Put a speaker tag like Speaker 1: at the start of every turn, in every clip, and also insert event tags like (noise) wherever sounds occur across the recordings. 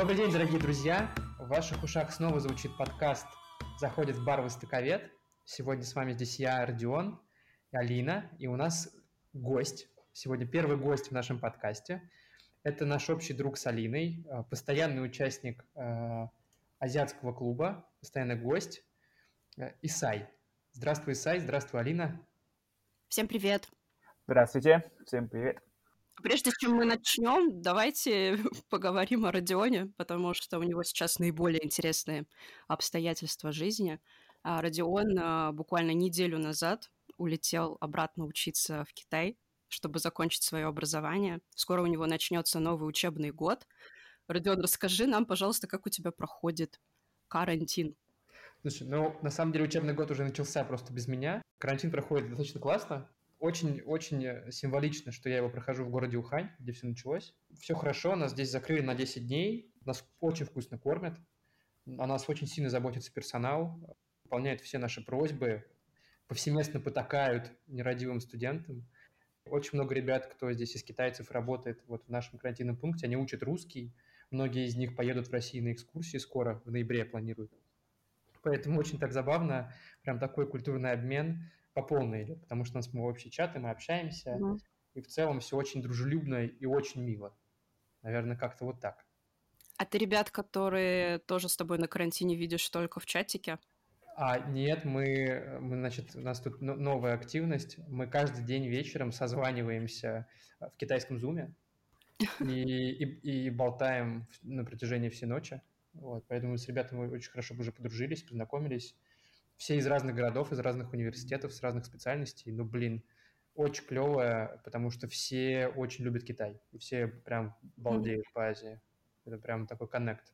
Speaker 1: Добрый день, дорогие друзья! В ваших ушах снова звучит подкаст «Заходит в бар Востоковед». Сегодня с вами здесь я, Родион, и Алина, и у нас гость. Сегодня первый гость в нашем подкасте. Это наш общий друг с Алиной, э, постоянный участник э, азиатского клуба, постоянный гость э, Исай. Здравствуй, Исай, здравствуй, Алина.
Speaker 2: Всем привет.
Speaker 3: Здравствуйте, всем привет.
Speaker 2: Прежде чем мы начнем, давайте (laughs) поговорим о Родионе, потому что у него сейчас наиболее интересные обстоятельства жизни. А Родион а, буквально неделю назад улетел обратно учиться в Китай, чтобы закончить свое образование. Скоро у него начнется новый учебный год. Родион, расскажи нам, пожалуйста, как у тебя проходит карантин.
Speaker 1: Слушай, ну, на самом деле учебный год уже начался просто без меня. Карантин проходит достаточно классно очень-очень э, символично, что я его прохожу в городе Ухань, где все началось. Все хорошо, нас здесь закрыли на 10 дней, нас очень вкусно кормят, о нас очень сильно заботится персонал, выполняют все наши просьбы, повсеместно потакают нерадивым студентам. Очень много ребят, кто здесь из китайцев работает вот в нашем карантинном пункте, они учат русский, многие из них поедут в Россию на экскурсии скоро, в ноябре планируют. Поэтому очень так забавно, прям такой культурный обмен по полной идет, потому что у нас мы общий чат, и мы общаемся, mm и в целом все очень дружелюбно и очень мило. Наверное, как-то вот так.
Speaker 2: А ты ребят, которые тоже с тобой на карантине видишь только в чатике?
Speaker 1: А, нет, мы, мы, значит, у нас тут новая активность. Мы каждый день вечером созваниваемся в китайском зуме (laughs) и, и, и болтаем на протяжении всей ночи. Вот, поэтому с ребятами мы очень хорошо уже подружились, познакомились все из разных городов, из разных университетов, с разных специальностей. Ну, блин, очень клевое, потому что все очень любят Китай. Все прям балдеют mm-hmm. по Азии. Это прям такой коннект.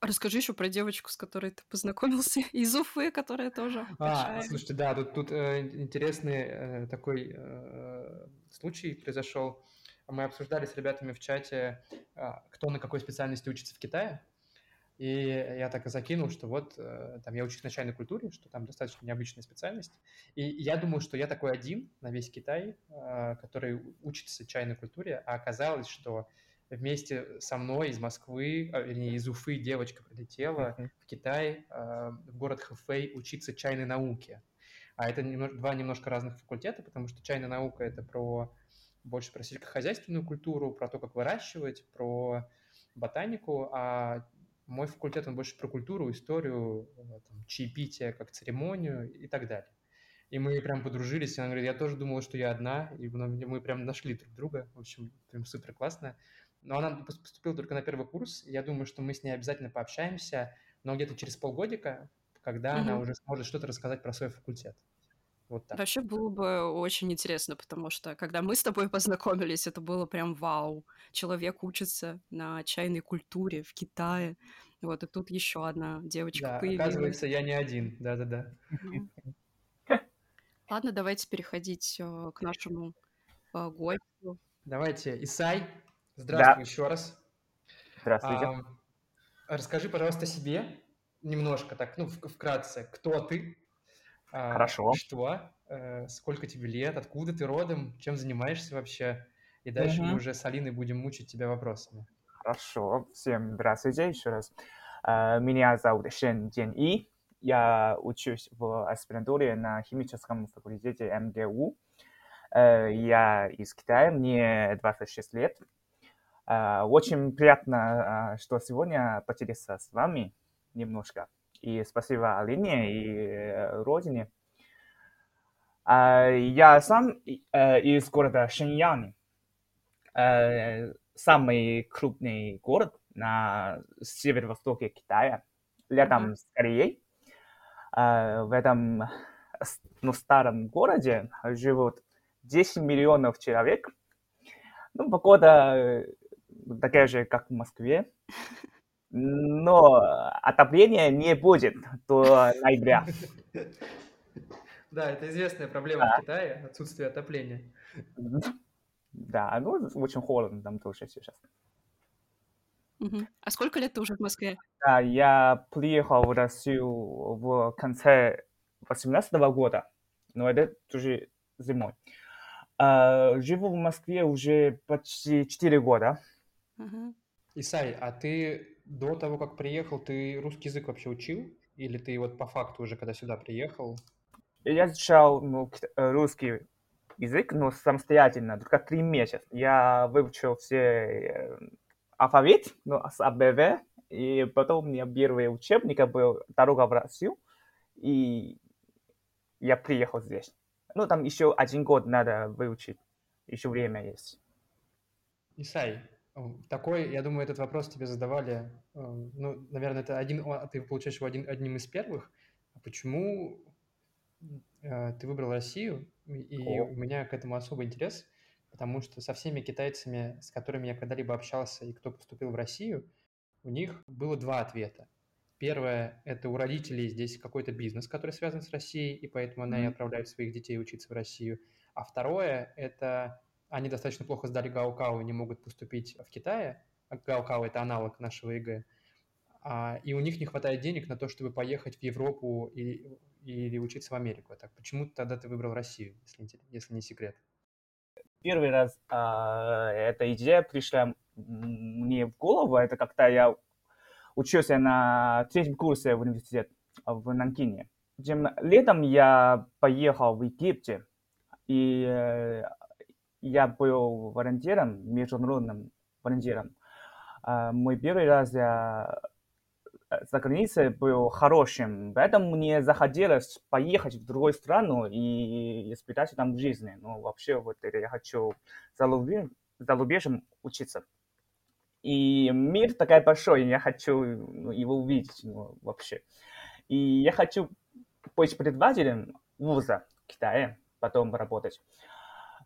Speaker 2: Расскажи еще про девочку, с которой ты познакомился, (laughs) из Уфы, которая тоже
Speaker 1: А, большая. слушайте, да, тут, тут э, интересный э, такой э, случай произошел. Мы обсуждали с ребятами в чате, э, кто на какой специальности учится в Китае. И я так и закинул, что вот э, там я учусь в начальной культуре, что там достаточно необычная специальность. И я думаю, что я такой один на весь Китай, э, который учится чайной культуре, а оказалось, что вместе со мной из Москвы, а, вернее, из Уфы девочка прилетела в Китай, э, в город Хэфэй, учиться чайной науке. А это два немножко разных факультета, потому что чайная наука – это про больше про сельскохозяйственную культуру, про то, как выращивать, про ботанику, а мой факультет, он больше про культуру, историю, э, там, чаепитие, как церемонию и так далее. И мы прям подружились, и она говорит, я тоже думала, что я одна, и мы прям нашли друг друга, в общем, прям супер классно. Но она поступила только на первый курс, и я думаю, что мы с ней обязательно пообщаемся, но где-то через полгодика, когда mm-hmm. она уже сможет что-то рассказать про свой факультет.
Speaker 2: Вот так. Вообще было бы очень интересно, потому что когда мы с тобой (laughs) познакомились, это было прям вау. Человек учится на чайной культуре в Китае. Вот, и тут еще одна девочка
Speaker 1: да,
Speaker 2: появилась.
Speaker 1: оказывается, я не один, да-да-да. (laughs)
Speaker 2: Ладно, давайте переходить э, к нашему э, гостю.
Speaker 1: Давайте, Исай, здравствуй да. еще раз.
Speaker 3: Здравствуйте. А,
Speaker 1: расскажи, пожалуйста, о себе немножко, так, ну, вкратце, кто ты,
Speaker 3: Хорошо.
Speaker 1: Что? Э, сколько тебе лет? Откуда ты родом? Чем занимаешься вообще? И дальше угу. мы уже с Алиной будем мучить тебя вопросами.
Speaker 3: Хорошо. Всем здравствуйте еще раз. Э, меня зовут Шен Джен И. Я учусь в аспирантуре на химическом факультете МГУ. Э, я из Китая, мне 26 лет. Очень приятно, что сегодня поделиться с вами немножко. И спасибо Алине и Родине. Я сам из города Шэньян. Самый крупный город на северо-востоке Китая, рядом с Кореей. В этом ну, старом городе живут 10 миллионов человек. Ну, погода такая же, как в Москве (laughs) но отопления не будет до ноября.
Speaker 1: Да, это известная проблема да. в Китае, отсутствие отопления.
Speaker 3: Да, ну очень холодно там тоже сейчас.
Speaker 2: Угу. А сколько лет ты уже в Москве?
Speaker 3: Да, я приехал в Россию в конце 18 года, но это уже зимой. А, живу в Москве уже почти 4 года.
Speaker 1: Угу. Исай, а ты до того, как приехал, ты русский язык вообще учил? Или ты вот по факту уже, когда сюда приехал?
Speaker 3: Я изучал ну, э, русский язык, но самостоятельно, только три месяца. Я выучил все э, алфавит, ну, с АБВ, и потом у меня первый учебник был «Дорога в Россию», и я приехал здесь. Ну, там еще один год надо выучить, еще время есть.
Speaker 1: Исай, такой, я думаю, этот вопрос тебе задавали, ну, наверное, это один, ты получаешь его один, одним из первых. А почему э, ты выбрал Россию? И О. у меня к этому особый интерес, потому что со всеми китайцами, с которыми я когда-либо общался и кто поступил в Россию, у них было два ответа. Первое – это у родителей здесь какой-то бизнес, который связан с Россией, и поэтому mm-hmm. они отправляют своих детей учиться в Россию. А второе – это они достаточно плохо сдали Гаокао и не могут поступить в Китае. А Гаукау – это аналог нашего ЕГЭ. А, и у них не хватает денег на то, чтобы поехать в Европу или, учиться в Америку. Так почему тогда ты выбрал Россию, если, если не секрет?
Speaker 3: Первый раз а, эта идея пришла мне в голову. Это когда я учился на третьем курсе в университете в Нанкине. Тем летом я поехал в Египте, и э, я был волонтером, международным волонтером. А, мой первый раз я э, за границей был хорошим, поэтому мне захотелось поехать в другую страну и испытать там жизнь. Ну, вообще, вот я хочу за рубежом учиться. И мир такой большой, я хочу ну, его увидеть ну, вообще. И я хочу быть председателем вуза в Китае, потом работать.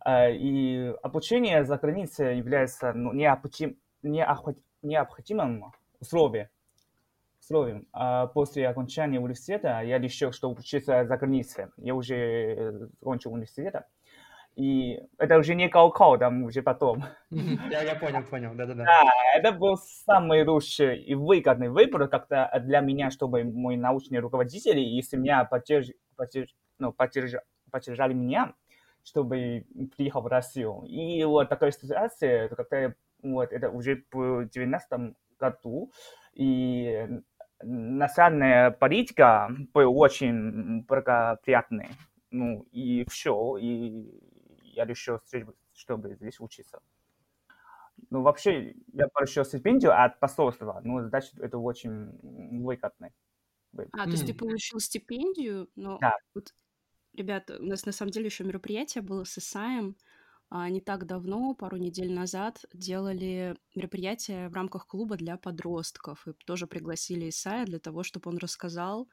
Speaker 3: А, и обучение за границей является ну, необходим, необходимым условием. условием. А после окончания университета я решил, что учиться за границей. Я уже э, закончил университет. И это уже не Гаукау, там уже потом. (laughs)
Speaker 1: Я, я понял, понял, да-да-да.
Speaker 3: Да, это был самый лучший и выгодный выбор как-то для меня, чтобы мой научный руководитель и семья поддерж... Поддерж... Ну, поддерж... поддержали меня, чтобы приехал в Россию. И вот такая ситуация, как-то вот это уже в 2019 году, и национальная политика была очень благоприятной. Ну, и все, и я решил, чтобы здесь учиться. Ну, вообще, я получил стипендию от посольства, ну, значит, это очень выгодно.
Speaker 2: А, то есть ты получил стипендию, но да. вот, ребята, у нас на самом деле еще мероприятие было с Исаем, а, не так давно, пару недель назад, делали мероприятие в рамках клуба для подростков. И тоже пригласили Исая для того, чтобы он рассказал,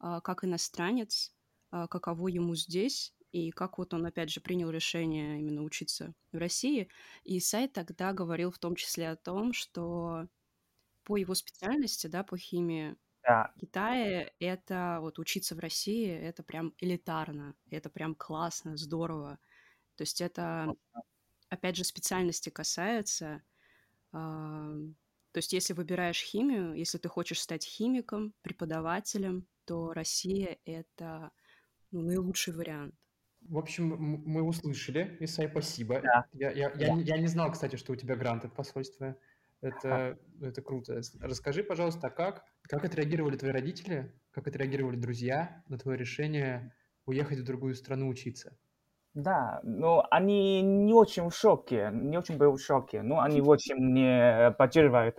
Speaker 2: а, как иностранец, а, каково ему здесь, и как вот он, опять же, принял решение именно учиться в России. И сайт тогда говорил в том числе о том, что по его специальности, да, по химии,
Speaker 3: да.
Speaker 2: в Китае это вот учиться в России, это прям элитарно, это прям классно, здорово. То есть это, опять же, специальности касается. Э, то есть если выбираешь химию, если ты хочешь стать химиком, преподавателем, то Россия — это ну, наилучший вариант.
Speaker 1: В общем, мы услышали, Исай, спасибо.
Speaker 3: Да.
Speaker 1: Я, я, я, я не знал, кстати, что у тебя грант от посольства. Это, это круто. Расскажи, пожалуйста, а как, как отреагировали твои родители, как отреагировали друзья на твое решение уехать в другую страну учиться?
Speaker 3: Да, но они не очень в шоке, не очень были в шоке, но они очень мне поддерживают,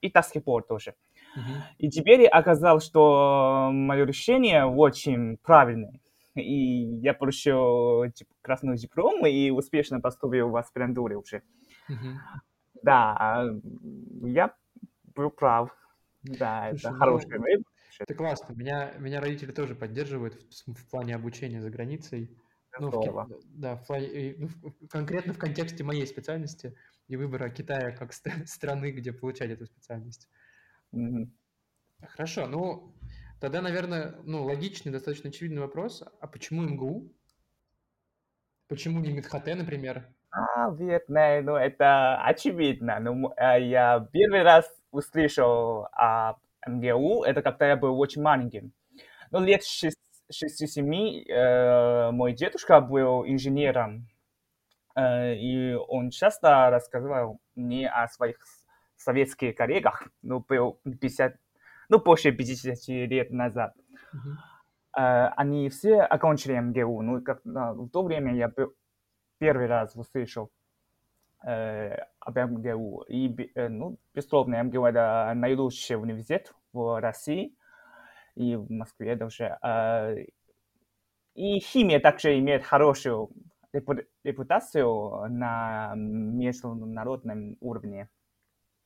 Speaker 3: и до сих пор тоже. Uh-huh. И теперь оказалось, что мое решение очень правильное и я получил типа, красный диплом и успешно поступил в аспирантуре уже. Mm-hmm. Да, я был прав. Да, Слушай, это ну, хороший выбор.
Speaker 1: Это классно. Меня, меня родители тоже поддерживают в, в плане обучения за границей. Ну, в, да, в плане, ну, конкретно в контексте моей специальности и выбора Китая как (laughs) страны, где получать эту специальность. Mm-hmm. Хорошо, ну, Тогда, наверное, ну, логичный, достаточно очевидный вопрос. А почему МГУ? Почему не МИДХТ, например?
Speaker 3: А, Вьетнам, ну, это очевидно. Ну, я первый раз услышал о МГУ, это когда я был очень маленьким. Ну, лет 6-7 э, мой дедушка был инженером, э, и он часто рассказывал мне о своих советских коллегах, ну, был 50, ну, больше 50 лет назад. Uh-huh. Они все окончили МГУ. Ну, как, в то время я был, первый раз услышал э, об МГУ. И, э, ну, безусловно, МГУ – это наилучший университет в России и в Москве тоже. Э, и химия также имеет хорошую репутацию на международном уровне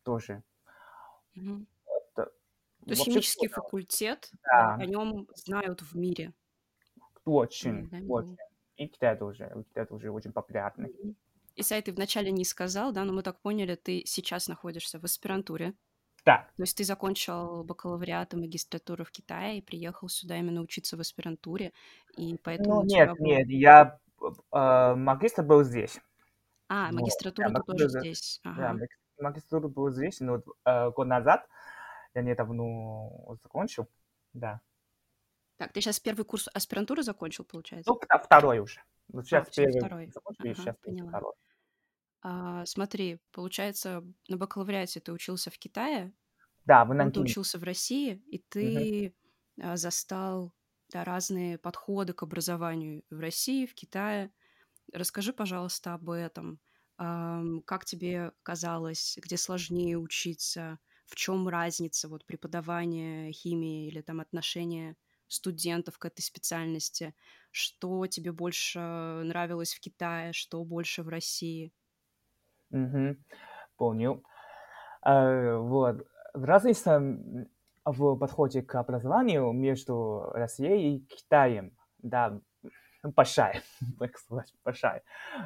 Speaker 3: тоже.
Speaker 2: Mm-hmm. Это, То есть химический факультет, да. о нем знают в мире.
Speaker 3: Очень, mm-hmm. очень. И Китай тоже. Китай тоже очень популярный.
Speaker 2: Исай, ты вначале не сказал, да, но мы так поняли, ты сейчас находишься в аспирантуре.
Speaker 3: Да.
Speaker 2: То есть ты закончил бакалавриат и магистратуру в Китае и приехал сюда именно учиться в аспирантуре, и поэтому
Speaker 3: Ну, нет, был... нет, я э, магистр был здесь.
Speaker 2: А, вот. магистратура да, тоже магистр, здесь.
Speaker 3: Ага. Да, магистратура был здесь, но э, год назад я недавно закончил, да.
Speaker 2: Так, ты сейчас первый курс аспирантуры закончил, получается?
Speaker 3: Ну, второй уже. Вот сейчас
Speaker 2: а, первый второй. закончил, ага, сейчас поняла. второй. А, смотри, получается, на бакалавриате ты учился в Китае,
Speaker 3: да, в
Speaker 2: Нанкине. ты учился в России, и ты угу. застал да, разные подходы к образованию в России, в Китае. Расскажи, пожалуйста, об этом. Как тебе казалось, где сложнее учиться, в чем разница вот преподавания химии или там отношения студентов к этой специальности? Что тебе больше нравилось в Китае, что больше в России?
Speaker 3: Угу. Понял. А, вот. Разница в подходе к образованию между Россией и Китаем, да, большая, (laughs) так сказать, большая.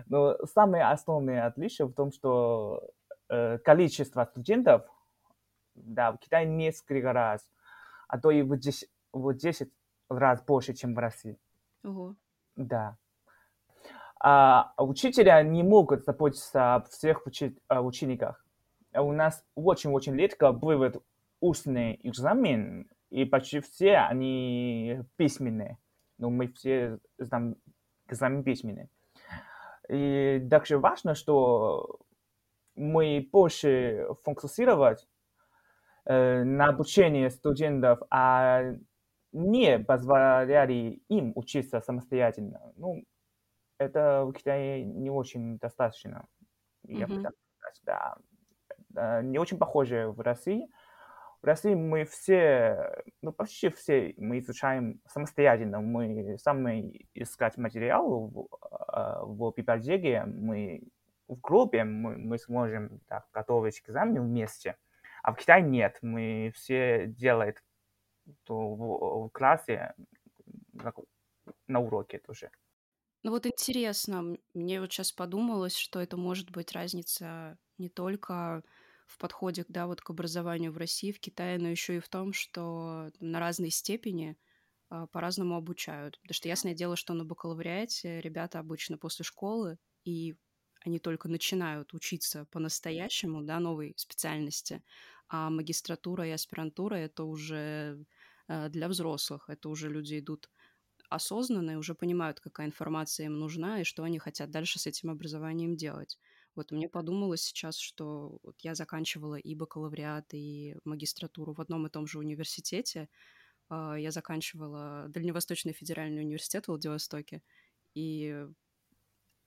Speaker 3: Но самое основное отличие в том, что э, количество студентов, да, в Китае несколько раз, а то и в 10, в 10 раз больше, чем в России.
Speaker 2: Ого.
Speaker 3: Да а учителя не могут заботиться об всех учи- учениках. У нас очень-очень редко бывает устный экзамен, и почти все они письменные. Но мы все знаем экзамен письменный. И также важно, что мы больше фокусировать э, на обучении студентов, а не позволяли им учиться самостоятельно. Ну, это в Китае не очень достаточно. Я бы так сказать, да. Не очень похоже в России. В России мы все, ну почти все мы изучаем самостоятельно. Мы сами искать материал в, а, в библиотеке, мы в группе мы, мы сможем так, готовить к экзамену вместе. А в Китае нет. Мы все делаем то в, в классе, на уроке тоже.
Speaker 2: Ну вот интересно, мне вот сейчас подумалось, что это может быть разница не только в подходе, да, вот к образованию в России, в Китае, но еще и в том, что на разной степени а, по-разному обучают. Потому что ясное дело, что на бакалавриате ребята обычно после школы, и они только начинают учиться по-настоящему, да, новой специальности, а магистратура и аспирантура — это уже для взрослых, это уже люди идут осознанные, уже понимают, какая информация им нужна и что они хотят дальше с этим образованием делать. Вот мне подумалось сейчас, что вот я заканчивала и бакалавриат, и магистратуру в одном и том же университете. А, я заканчивала Дальневосточный федеральный университет в Владивостоке, и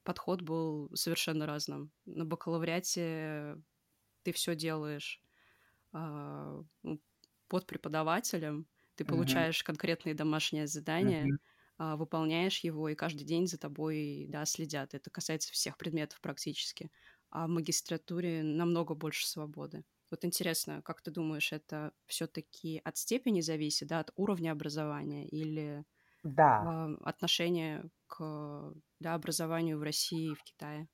Speaker 2: подход был совершенно разным. На бакалавриате ты все делаешь а, ну, под преподавателем, ты получаешь mm-hmm. конкретные домашние задания, mm-hmm. а, выполняешь его, и каждый день за тобой, да, следят. Это касается всех предметов практически. А в магистратуре намного больше свободы. Вот интересно, как ты думаешь, это все-таки от степени зависит, да, от уровня образования или
Speaker 3: да.
Speaker 2: э, отношение к да, образованию в России и в Китае?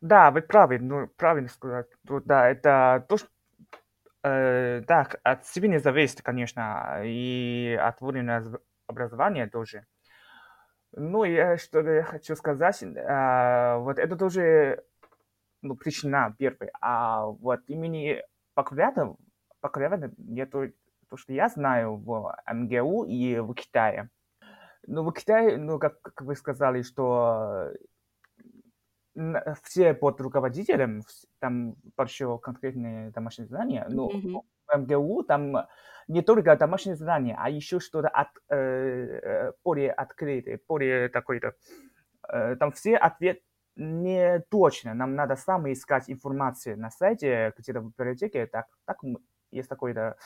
Speaker 3: Да, вы правы, ну, правильно сказать. Да, это то, что Э, да, от не зависит, конечно, и от уровня образования тоже. Ну, я что я хочу сказать, а, вот это тоже ну, причина первая. А вот имени бакалавриата, бакалавриата я то, то, что я знаю в МГУ и в Китае. Ну, в Китае, ну, как, как вы сказали, что все под руководителем, там большое конкретное домашнее задание, но
Speaker 2: Мгм.
Speaker 3: в МГУ там не только домашнее задание, а еще что-то от, э, более открытое, более такое-то. Э, там все ответы не точно. Нам надо сами искать информацию на сайте, где-то в библиотеке. Так, так есть такой-то...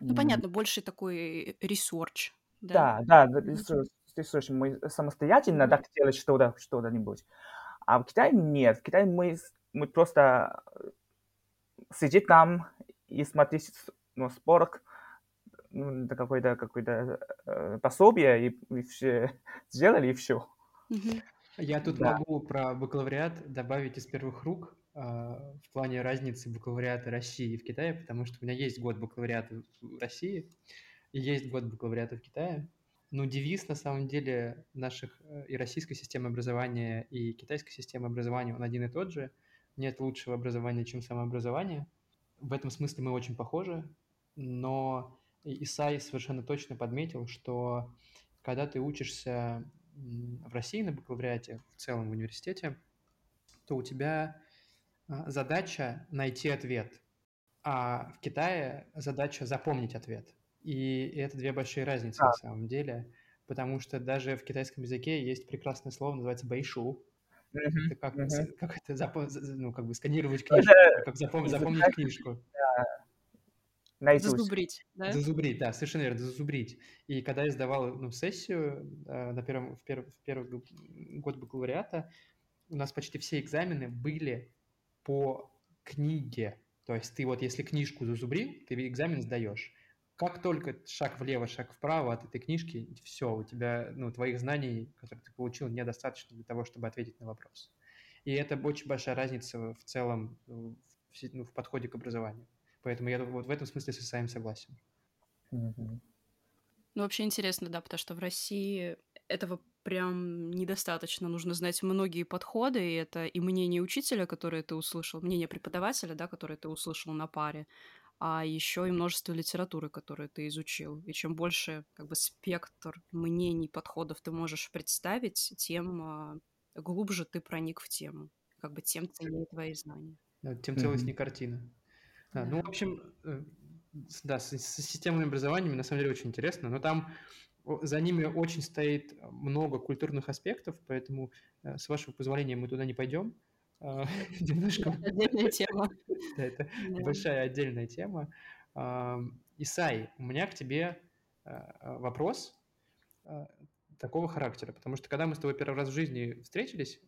Speaker 2: Ну, понятно, больше такой research,
Speaker 3: да? Да, да, research. Research. Мы самостоятельно так делать что-то, что-нибудь. А в Китае нет. В Китае мы, мы просто сидит там и смотреть ну, спорт, ну, какое-то какое э, пособие, и, и все (laughs) сделали, и все.
Speaker 1: Я тут да. могу про бакалавриат добавить из первых рук э, в плане разницы бакалавриата России и в Китае, потому что у меня есть год бакалавриата в России и есть год бакалавриата в Китае. Но девиз, на самом деле, наших э, и российской системы образования, и китайской системы образования, он один и тот же. Нет лучшего образования, чем самообразование. В этом смысле мы очень похожи, но Исай совершенно точно подметил, что когда ты учишься в России на бакалавриате, в целом в университете, то у тебя а, задача найти ответ, а в Китае задача запомнить ответ. И это две большие разницы да. на самом деле, потому что даже в китайском языке есть прекрасное слово, называется бэйшу. Mm-hmm. Это как, mm-hmm. как это запом... ну, как бы сканировать книжку, это... как запом... запомнить книжку.
Speaker 2: Да. Зазубрить,
Speaker 1: да? Зазубрить, да, совершенно верно, зазубрить. И когда я сдавал ну, сессию э, на первом, в, перв, в первый год бакалавриата, у нас почти все экзамены были по книге. То есть ты вот если книжку зазубрил, ты экзамен сдаешь. Как только шаг влево, шаг вправо от этой книжки, все, у тебя, ну, твоих знаний, которые ты получил, недостаточно для того, чтобы ответить на вопрос. И это очень большая разница в целом в, ну, в подходе к образованию. Поэтому я вот в этом смысле с Исаем согласен.
Speaker 2: Ну, вообще интересно, да, потому что в России этого прям недостаточно. Нужно знать многие подходы, и это и мнение учителя, которое ты услышал, мнение преподавателя, да, которое ты услышал на паре, а еще и множество литературы, которую ты изучил. И чем больше как бы спектр мнений, подходов ты можешь представить, тем а, глубже ты проник в тему. Как бы тем ценнее твои знания.
Speaker 1: Да, тем целостнее mm-hmm. картина. Да, да. Ну, в общем, э, да, с, с системным образованием на самом деле очень интересно, но там за ними очень стоит много культурных аспектов, поэтому, э, с вашего позволения, мы туда не пойдем. А, (laughs) немножко...
Speaker 2: Отдельная тема. (laughs)
Speaker 1: Да, это большая отдельная тема. Исай, у меня к тебе а, вопрос а, такого характера, потому что когда мы с тобой первый раз в жизни встретились,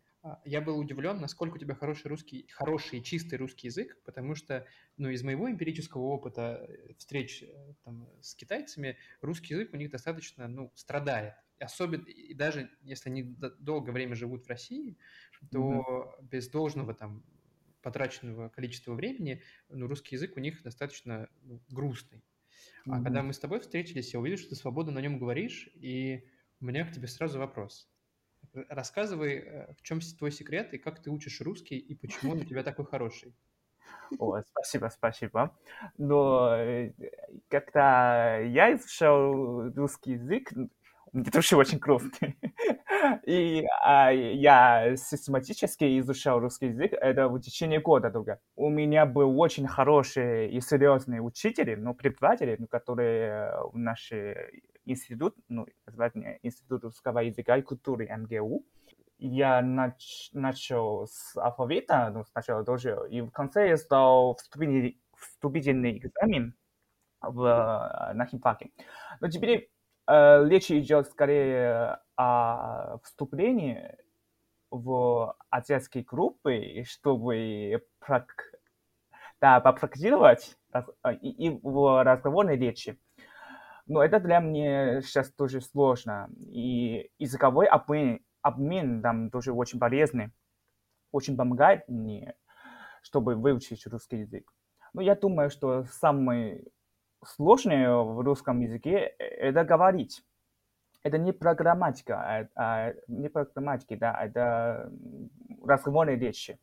Speaker 1: я был удивлен, насколько у тебя хороший русский, хороший чистый русский язык, потому что, ну, из моего эмпирического опыта э, встреч э, там, с китайцами, русский язык у них достаточно, ну, страдает особенно, и даже если они долгое время живут в России, то mm-hmm. без должного там потраченного количества времени, ну, русский язык у них достаточно ну, грустный. Mm-hmm. А когда мы с тобой встретились, я увидел, что ты свободно на нем говоришь, и у меня к тебе сразу вопрос. Рассказывай, э, в чем твой секрет, и как ты учишь русский, и почему он у тебя такой хороший.
Speaker 3: О, спасибо, спасибо. Но э, когда я изучал русский язык, мне тоже очень грустно. (laughs) И а, я систематически изучал русский язык, это в течение года только. У меня был очень хороший и серьезный учитель, ну, преподаватель, ну, который в наш институт, ну, называется Институт русского языка и культуры МГУ. Я нач, начал с алфавита, ну, сначала тоже, и в конце я сдал вступительный, вступительный экзамен в, на химфаке. Но теперь Э, речь идет скорее о вступлении в азиатские группы, чтобы прак... да, попрактиковать э, и, и в разговорной речи. Но это для меня сейчас тоже сложно. И языковой обмен, обмен там тоже очень полезный. Очень помогает мне, чтобы выучить русский язык. Но я думаю, что самый сложное в русском языке – это говорить. Это не про грамматика, а, а не про грамматики, да, это разговорные речи.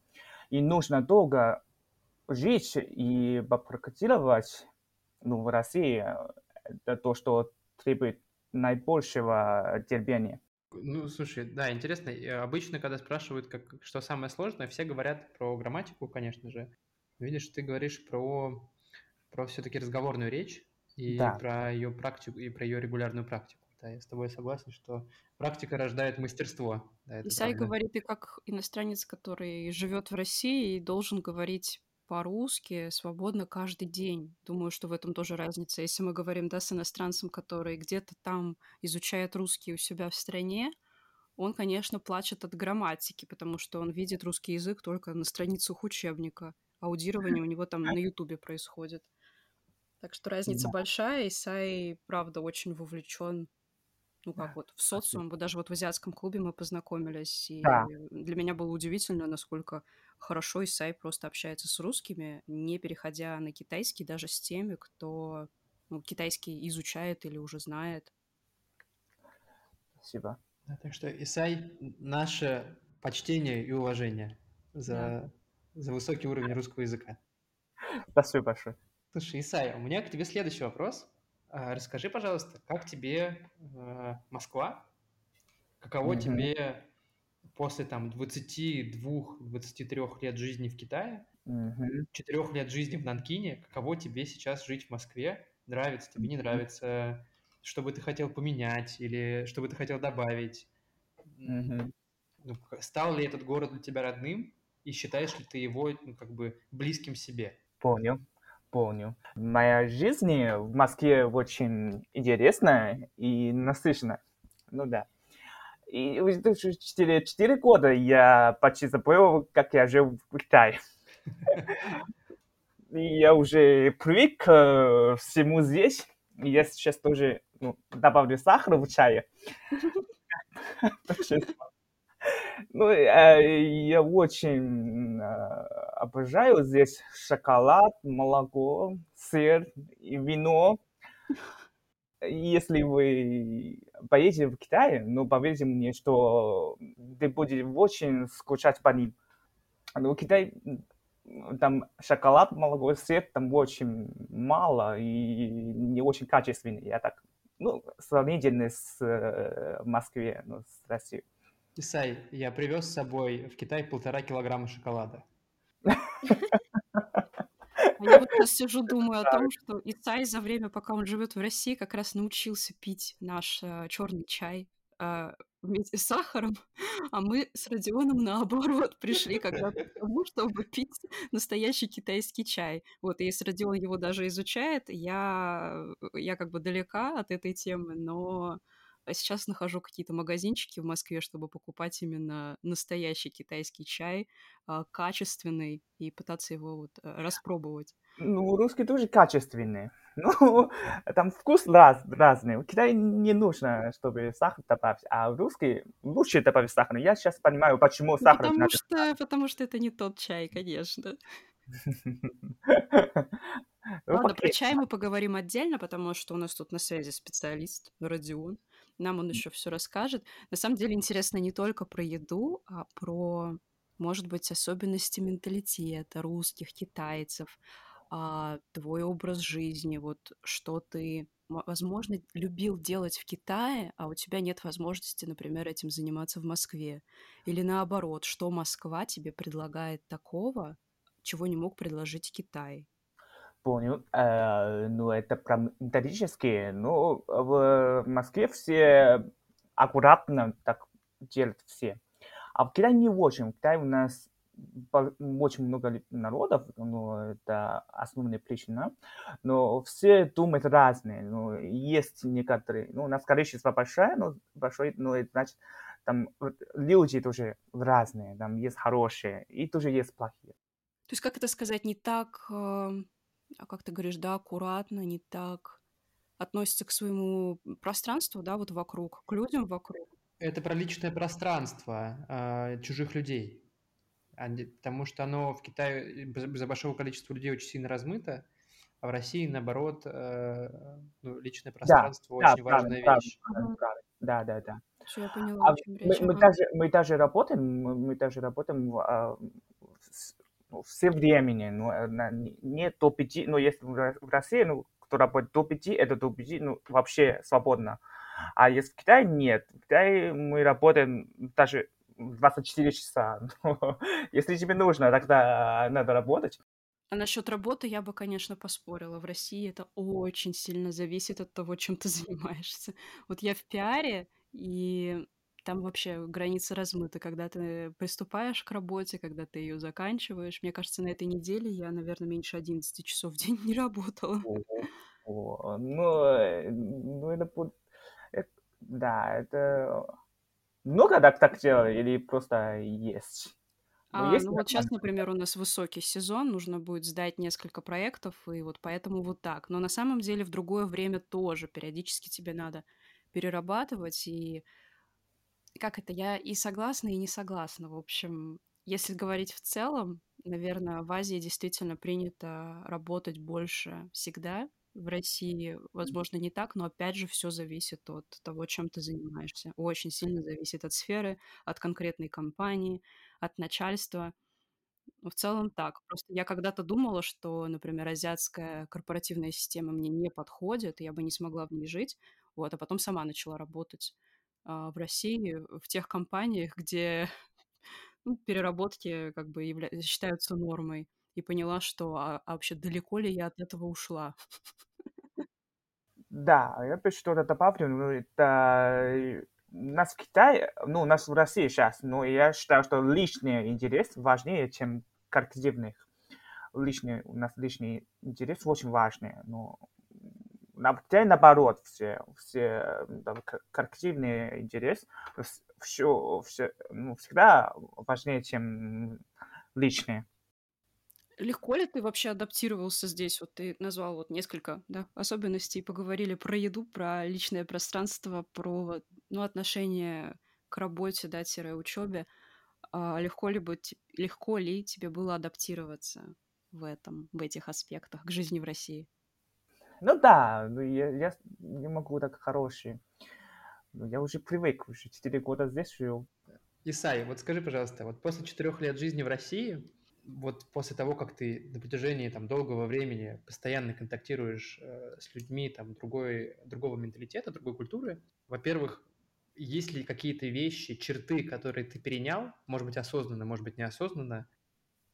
Speaker 3: И нужно долго жить и попрактиковать, ну, в России, это то, что требует наибольшего терпения.
Speaker 1: Ну, слушай, да, интересно. Обычно, когда спрашивают, как, что самое сложное, все говорят про грамматику, конечно же. Видишь, ты говоришь про, про все-таки разговорную речь и
Speaker 3: Да.
Speaker 1: про ее практику, и про ее регулярную практику. Да, я с тобой согласен, что практика рождает мастерство. Да, это
Speaker 2: Исай
Speaker 1: правда.
Speaker 2: говорит и как иностранец, который живет в России и должен говорить по-русски свободно каждый день. Думаю, что в этом тоже разница. Если мы говорим, да, с иностранцем, который где-то там изучает русский у себя в стране, он, конечно, плачет от грамматики, потому что он видит русский язык только на страницах учебника. Аудирование у него там на Ютубе происходит. Так что разница
Speaker 3: Да.
Speaker 2: большая. Исай, правда, очень вовлечен ну
Speaker 3: Да,
Speaker 2: как вот в социум, вот даже вот в азиатском клубе мы познакомились, и
Speaker 3: Да.
Speaker 2: для меня было удивительно, насколько хорошо Исай просто общается с русскими, не переходя на китайский, даже с теми, кто ну, китайский изучает или уже знает.
Speaker 3: Спасибо.
Speaker 1: Да, так что, Исай, наше почтение и уважение за, за высокий уровень русского языка.
Speaker 3: Спасибо большое.
Speaker 1: Слушай, Исай, у меня к тебе следующий вопрос. А, Расскажи, пожалуйста, как тебе э, Москва? Каково
Speaker 3: Мгм.
Speaker 1: тебе после там 22-23 лет жизни в Китае,
Speaker 3: Мгм.
Speaker 1: 4 лет жизни в Нанкине, каково тебе сейчас жить в Москве? Нравится тебе, не нравится? Что бы ты хотел поменять или что бы ты хотел добавить?
Speaker 3: Мгм.
Speaker 1: ну, стал ли этот город для тебя родным? И считаешь ли ты его ну, как бы близким себе?
Speaker 3: Понял, понял. Моя жизнь в Москве очень интересная и насыщенная. Ну да. И уже четыре, четыре года я почти забыл, как я жил в Китае. (laughs) Я уже привык к всему здесь. Я сейчас тоже ну, добавлю сахара в чае. (laughs) (laughs) Ну, э, я очень э, обожаю здесь шоколад, молоко, сыр и вино. Если вы поедете в Китай, ну, поверьте мне, что ты будешь очень скучать по ним. Ну, Китай, там шоколад, молоко, сыр там очень мало и не очень качественный. Я так, ну, сравнительно с э, Москвой, ну, с Россией.
Speaker 1: Исай, я привез с собой в Китай полтора килограмма шоколада.
Speaker 2: А я вот сейчас сижу, думаю о том, что Исай за время, пока он живет в России, как раз научился пить наш черный чай э, вместе с сахаром, (laughs) а мы с Родионом наоборот пришли когда-то к тому, чтобы пить настоящий китайский чай. Вот, и если Родион его даже изучает, я, я как бы далека от этой темы, но сейчас нахожу какие-то магазинчики в Москве, чтобы покупать именно настоящий китайский чай, а, качественный, и пытаться его вот э, распробовать.
Speaker 3: Ну, русский тоже качественный. (laughs) Ну, там вкус раз, разный. В Китае не нужно, чтобы сахар добавить, а в русский лучше добавить сахар. Я сейчас понимаю, почему
Speaker 2: Ну,
Speaker 3: сахар
Speaker 2: потому
Speaker 3: надо
Speaker 2: что, потому что это не тот чай, конечно. (laughs)
Speaker 3: Ну,
Speaker 2: Ладно, про чай мы поговорим отдельно, потому что у нас тут на связи специалист Родион. Нам он еще все расскажет. На самом деле интересно не только про еду, а про, может быть, особенности менталитета русских, китайцев, а, твой образ жизни, вот что ты, возможно, любил делать в Китае, а у тебя нет возможности, например, этим заниматься в Москве. Или наоборот, что Москва тебе предлагает такого, чего не мог предложить Китай.
Speaker 3: Понял. Э, ну, это про методические. Ну, в Москве все аккуратно так делают все. А в Китае не очень. В Китае у нас очень много народов, ну, это основная причина. Но все думают разные. Ну, есть некоторые, ну, у нас количество большое, но большое, но это значит, там люди тоже разные, там есть хорошие и тоже есть плохие.
Speaker 2: То есть, как это сказать, не так, эм, а как ты говоришь, да, аккуратно, не так относится к своему пространству, да, вот вокруг, к людям вокруг.
Speaker 1: Это про личное пространство а, чужих людей. Потому что оно в Китае из- из-за большого количества людей очень сильно размыто, а в России, наоборот, э, ну, личное
Speaker 3: Да,
Speaker 1: пространство
Speaker 3: да,
Speaker 1: очень
Speaker 3: правильно,
Speaker 1: важная
Speaker 3: правильно,
Speaker 1: вещь.
Speaker 3: правильно, правильно. Да, да, да.
Speaker 2: Всё, я поняла,
Speaker 3: А мы, мы даже, мы даже работаем, мы, мы даже работаем в, а, с- ну, все времени, ну, не до пяти, ну, если в Ро- в России, ну, кто работает до пяти, это до пяти, ну, вообще свободно. А если в Китае нет. В Китае мы работаем даже 24 часа. (laughs) Но если тебе нужно, тогда надо работать.
Speaker 2: А насчет работы я бы, конечно, поспорила. В России это очень сильно зависит от того, чем ты (laughs) занимаешься. Вот я в пиаре, и там вообще границы размыты, когда ты приступаешь к работе, когда ты ее заканчиваешь. Мне кажется, на этой неделе я, наверное, меньше 11 часов в день (laughs) не работала.
Speaker 3: О, ну, э, ну это, это, да, это много так так делали или просто есть?
Speaker 2: Ну, а, есть ну вот сейчас, например, у нас высокий сезон, нужно будет сдать несколько проектов, и вот поэтому вот так. Но на самом деле в другое время тоже периодически тебе надо перерабатывать, и как это, я и согласна, и не согласна. В общем, если говорить в целом, наверное, в Азии действительно принято работать больше всегда. В России, возможно, не так, но опять же все зависит от того, чем ты занимаешься. Очень сильно зависит от сферы, от конкретной компании, от начальства. Но в целом так. Просто я когда-то думала, что, например, азиатская корпоративная система мне не подходит, и я бы не смогла в ней жить. Вот, а потом сама начала работать в России, в тех компаниях, где ну, переработки как бы явля... считаются нормой. И поняла, что а, а вообще далеко ли я от этого ушла.
Speaker 3: Да, я что-то добавлю. Ну, это у нас в Китае, ну, у нас в России сейчас, но я считаю, что личный интерес важнее, чем коллективный. Личный, у нас личный интерес очень важный. Но Китае наоборот, все, все там, коллективный интерес все, все, ну, всегда важнее, чем личный.
Speaker 2: Легко ли ты вообще адаптировался здесь? Вот ты назвал вот несколько да, особенностей, поговорили про еду, про личное пространство, про ну, отношение к работе, да, тире учебе. А легко, ли быть, легко ли тебе было адаптироваться в этом, в этих аспектах к жизни в России?
Speaker 3: Ну да, ну, я, я не могу так хороший. Ну, я уже привык, уже 4 года здесь жил.
Speaker 1: Исай, вот скажи, пожалуйста, вот после четырех лет жизни в России, вот после того, как ты на протяжении там долгого времени постоянно контактируешь э, с людьми там другой, другого менталитета, другой культуры, во-первых, есть ли какие-то вещи, черты, которые ты перенял, может быть, осознанно, может быть, неосознанно,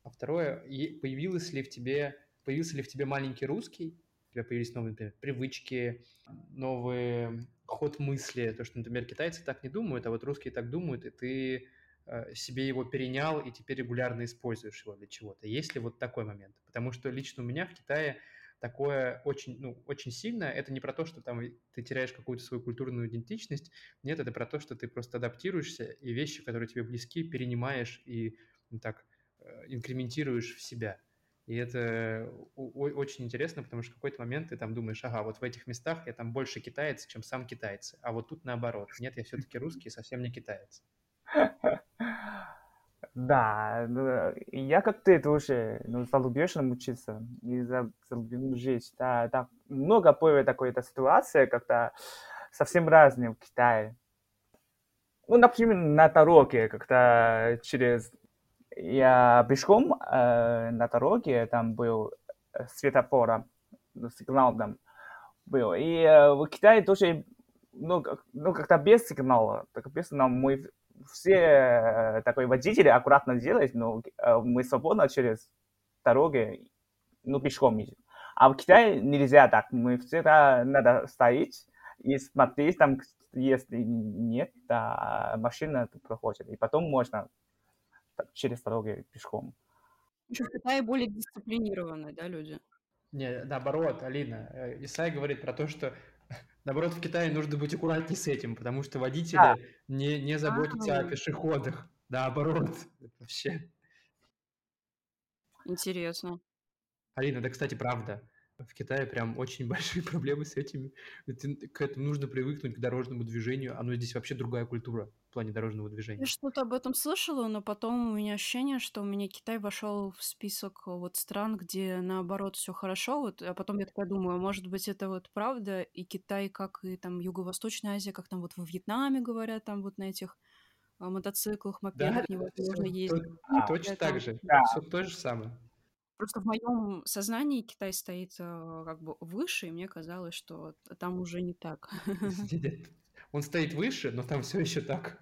Speaker 1: а второе, появилось ли в тебе, появился ли в тебе маленький русский, у тебя появились новые, например, привычки, новый ход мысли, то, что, например, китайцы так не думают, а вот русские так думают, и ты Э, себе его перенял и теперь регулярно используешь его для чего-то. Есть ли вот такой момент? Потому что лично у меня в Китае такое очень, ну, очень сильно. Это не про то, что там ты теряешь какую-то свою культурную идентичность. Нет, это про то, что ты просто адаптируешься и вещи, которые тебе близки, перенимаешь и ну, так э, инкрементируешь в себя. И это очень интересно, потому что в какой-то момент ты там думаешь, ага, вот в этих местах я там больше китаец, чем сам китаец, а вот тут наоборот. Нет, я все-таки русский, совсем не китаец. (laughs)
Speaker 3: Да, я как ты тоже ну, залюбишь учиться и залюбил жить. Да, да. Много было такой ситуации, когда совсем разные в Китае. Ну, например, на дороге, когда через... Я пешком э, на дороге, там был светофор, сигнал там был. И э, в Китае тоже, ну, ну как-то без сигнала, так без сигнала мы все э, такой водители аккуратно делают, но э, мы свободно через дороги, ну, пешком едем. А в Китае нельзя так. Мы всегда надо стоять и смотреть, там, если нет, да, машина проходит. И потом можно через дороги пешком.
Speaker 2: Еще в Китае более дисциплинированные, да, люди?
Speaker 1: Не, наоборот, Алина. Э, Исай говорит про то, что (laughs) Наоборот, в Китае нужно быть аккуратнее с этим, потому что водители да. не, не заботятся А-а-а. о пешеходах. Наоборот, (laughs) вообще.
Speaker 2: Интересно.
Speaker 1: Алина, это, кстати, правда. В Китае прям очень (laughs) большие проблемы с этим. К этому нужно привыкнуть, к дорожному движению. Оно здесь вообще другая культура в плане дорожного движения.
Speaker 2: Я что-то об этом слышала, но потом у меня ощущение, что у меня Китай вошел в список вот стран, где наоборот все хорошо, вот, а потом я такая думаю, может быть, это вот правда, и Китай, как и там Юго-Восточная Азия, как там вот во Вьетнаме говорят, там вот на этих а, мотоциклах, мопедах да, невозможно ездить.
Speaker 1: А, точно так же, да. все то же самое.
Speaker 2: Просто в моем сознании Китай стоит э, как бы выше, и мне казалось, что там уже не так.
Speaker 1: Он стоит выше, но там все еще так.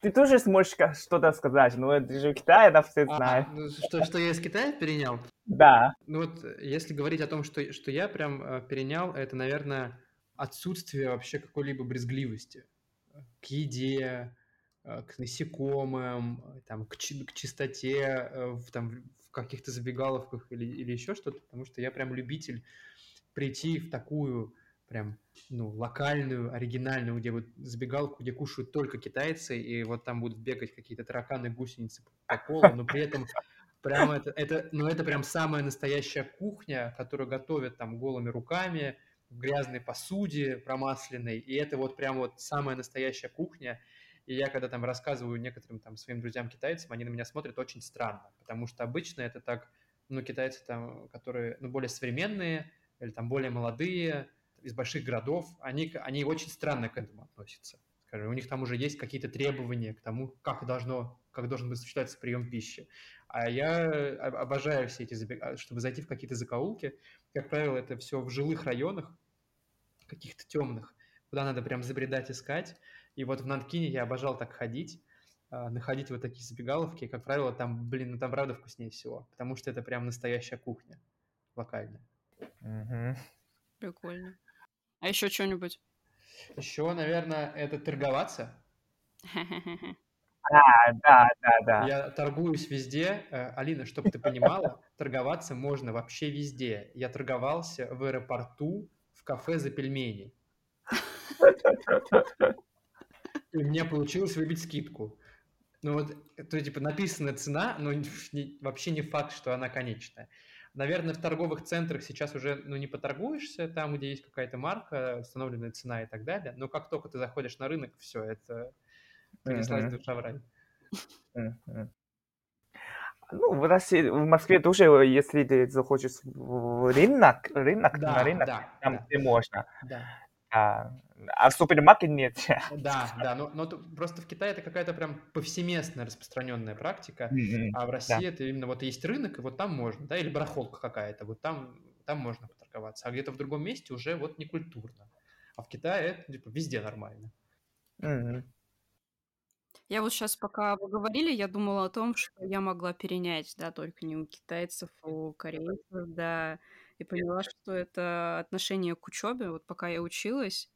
Speaker 3: Ты тоже сможешь что-то сказать, ну это же Китай, да, все знают.
Speaker 1: А, ну, что, что я из Китая перенял?
Speaker 3: Да.
Speaker 1: Ну вот, если говорить о том, что, что я прям э, перенял, это, наверное, отсутствие вообще какой-либо брезгливости к еде, э, к насекомым, там, к, чи- к чистоте э, в, там, в каких-то забегаловках или, или еще что-то, потому что я прям любитель прийти в такую прям, ну, локальную, оригинальную, где вот забегалку, где кушают только китайцы, и вот там будут бегать какие-то тараканы, гусеницы по полу, но при этом прям это, это, ну, это прям самая настоящая кухня, которую готовят там голыми руками, в грязной посуде промасленной, и это вот прям вот самая настоящая кухня, и я когда там рассказываю некоторым там своим друзьям-китайцам, они на меня смотрят очень странно, потому что обычно это так, ну, китайцы там, которые, ну, более современные, или там более молодые, из больших городов, они, они очень странно к этому относятся. Скажем, у них там уже есть какие-то требования к тому, как должно, как должен быть осуществляться прием пищи. А я обожаю все эти забег... А, чтобы зайти в какие-то закоулки. Как правило, это все в жилых районах, каких-то темных, куда надо прям забредать, искать. И вот в Нанкине я обожал так ходить, а, находить вот такие забегаловки. Как правило, там, блин, ну там правда вкуснее всего, потому что это прям настоящая кухня локальная.
Speaker 3: Мгм.
Speaker 2: Прикольно. А еще что-нибудь?
Speaker 1: Еще, наверное, это торговаться. (laughs)
Speaker 3: А, да, да, да.
Speaker 1: Я торгуюсь везде. Э, Алина, чтобы ты понимала, (laughs) торговаться можно вообще везде. Я торговался в аэропорту, в кафе за пельмени. И мне получилось выбить скидку. Ну вот, то есть, типа, написана цена, но (laughs) не- вообще не факт, что она конечная. Наверное, в торговых центрах сейчас уже ну, не поторгуешься, там, где есть какая-то марка, установленная цена и так далее. Но как только ты заходишь на рынок, все, это понеслась
Speaker 3: Мгм.
Speaker 1: душа в рай.
Speaker 3: Ну, в России, в Москве тоже, если ты захочешь в рынок, рынок, на
Speaker 1: Да,
Speaker 3: рынок,
Speaker 1: да,
Speaker 3: там
Speaker 1: да,
Speaker 3: где можно.
Speaker 1: да.
Speaker 3: А, а в супермаркет нет.
Speaker 1: Да, да, но, но тут просто в Китае это какая-то прям повсеместная распространенная практика,
Speaker 3: Мгм.
Speaker 1: а в
Speaker 3: Да.
Speaker 1: России это именно вот есть рынок, и вот там можно, да, или барахолка какая-то, вот там, там можно поторговаться, а где-то в другом месте уже вот не культурно. А в Китае это типа везде нормально.
Speaker 3: Мгм.
Speaker 2: Я вот сейчас, пока вы говорили, я думала о том, что я могла перенять, да, только не у китайцев, а у корейцев, да, и поняла, что это отношение к учебе. Вот пока я училась,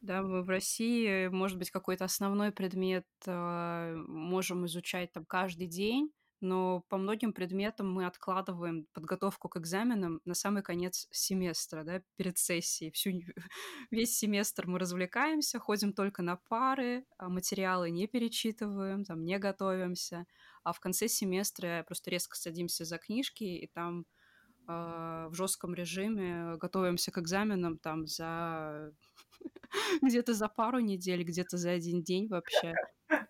Speaker 2: да, мы в России, может быть, какой-то основной предмет а, можем изучать там каждый день, но по многим предметам мы откладываем подготовку к экзаменам на самый конец семестра, да, перед сессией. Всю, (laughs) весь семестр мы развлекаемся, ходим только на пары, а материалы не перечитываем, там, не готовимся. А в конце семестра просто резко садимся за книжки, и там в жестком режиме готовимся к экзаменам там за (laughs) где-то за пару недель, где-то за один день вообще.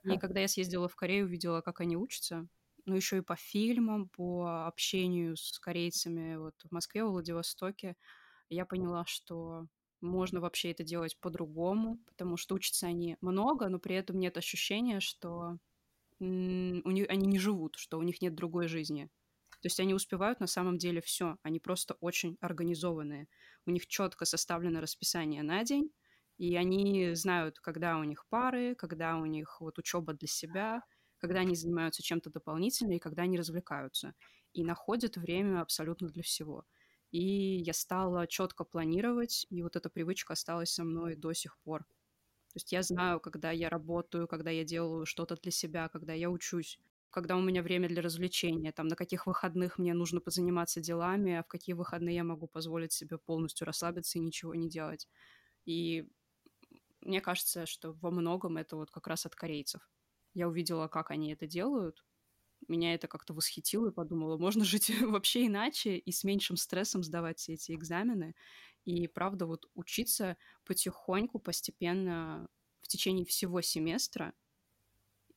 Speaker 2: И (laughs) когда я съездила в Корею, увидела, как они учатся, ну, еще и по фильмам, по общению с корейцами вот в Москве, в Владивостоке, я поняла, что можно вообще это делать по-другому, потому что учатся они много, но при этом нет ощущения, что у них, они не живут, что у них нет другой жизни. То есть они успевают на самом деле все, они просто очень организованные. У них четко составлено расписание на день, и они знают, когда у них пары, когда у них вот учеба для себя, когда они занимаются чем-то дополнительным и когда они развлекаются. И находят время абсолютно для всего. И я стала четко планировать, и вот эта привычка осталась со мной до сих пор. То есть я знаю, когда я работаю, когда я делаю что-то для себя, когда я учусь, когда у меня время для развлечения, там, на каких выходных мне нужно позаниматься делами, а в какие выходные я могу позволить себе полностью расслабиться и ничего не делать. И мне кажется, что во многом это вот как раз от корейцев. Я увидела, как они это делают, меня это как-то восхитило и подумала, можно жить (laughs) вообще иначе и с меньшим стрессом сдавать все эти экзамены. И правда, вот учиться потихоньку, постепенно в течение всего семестра,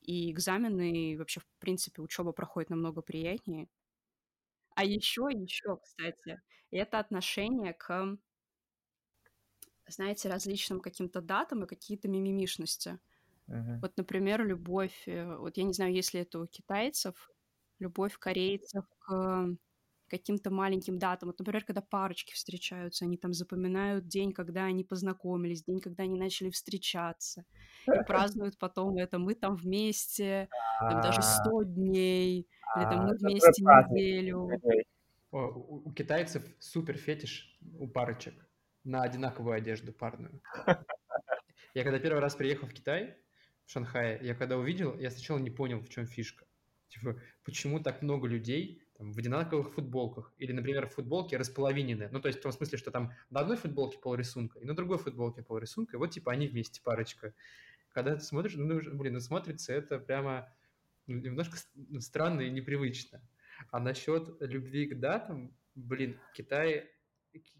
Speaker 2: и экзамены, и вообще, в принципе, учеба проходит намного приятнее. А еще, еще, кстати, это отношение к, знаете, различным каким-то датам и какие-то мимимишности.
Speaker 3: Мгм.
Speaker 2: Вот, например, любовь, э, вот я не знаю, есть ли это у китайцев, любовь корейцев к каким-то маленьким датам. Вот, например, когда парочки встречаются, они там запоминают день, когда они познакомились, день, когда они начали встречаться, и (laughs) празднуют потом это. Мы там вместе, там даже 100 дней, или там мы вместе неделю.
Speaker 1: У, у китайцев супер фетиш у парочек на одинаковую одежду парную. (laughs) Я когда первый раз приехал в Китай, в Шанхае, я когда увидел, я сначала не понял, в чем фишка. Типа, почему так много людей там, в одинаковых футболках? Или, например, футболки располовинены. Ну, то есть в том смысле, что там на одной футболке полрисунка и на другой футболке полрисунка, и вот типа они вместе парочка. Когда ты смотришь, ну, блин, ну смотрится это прямо немножко странно и непривычно. А насчет любви к датам, блин, Китай,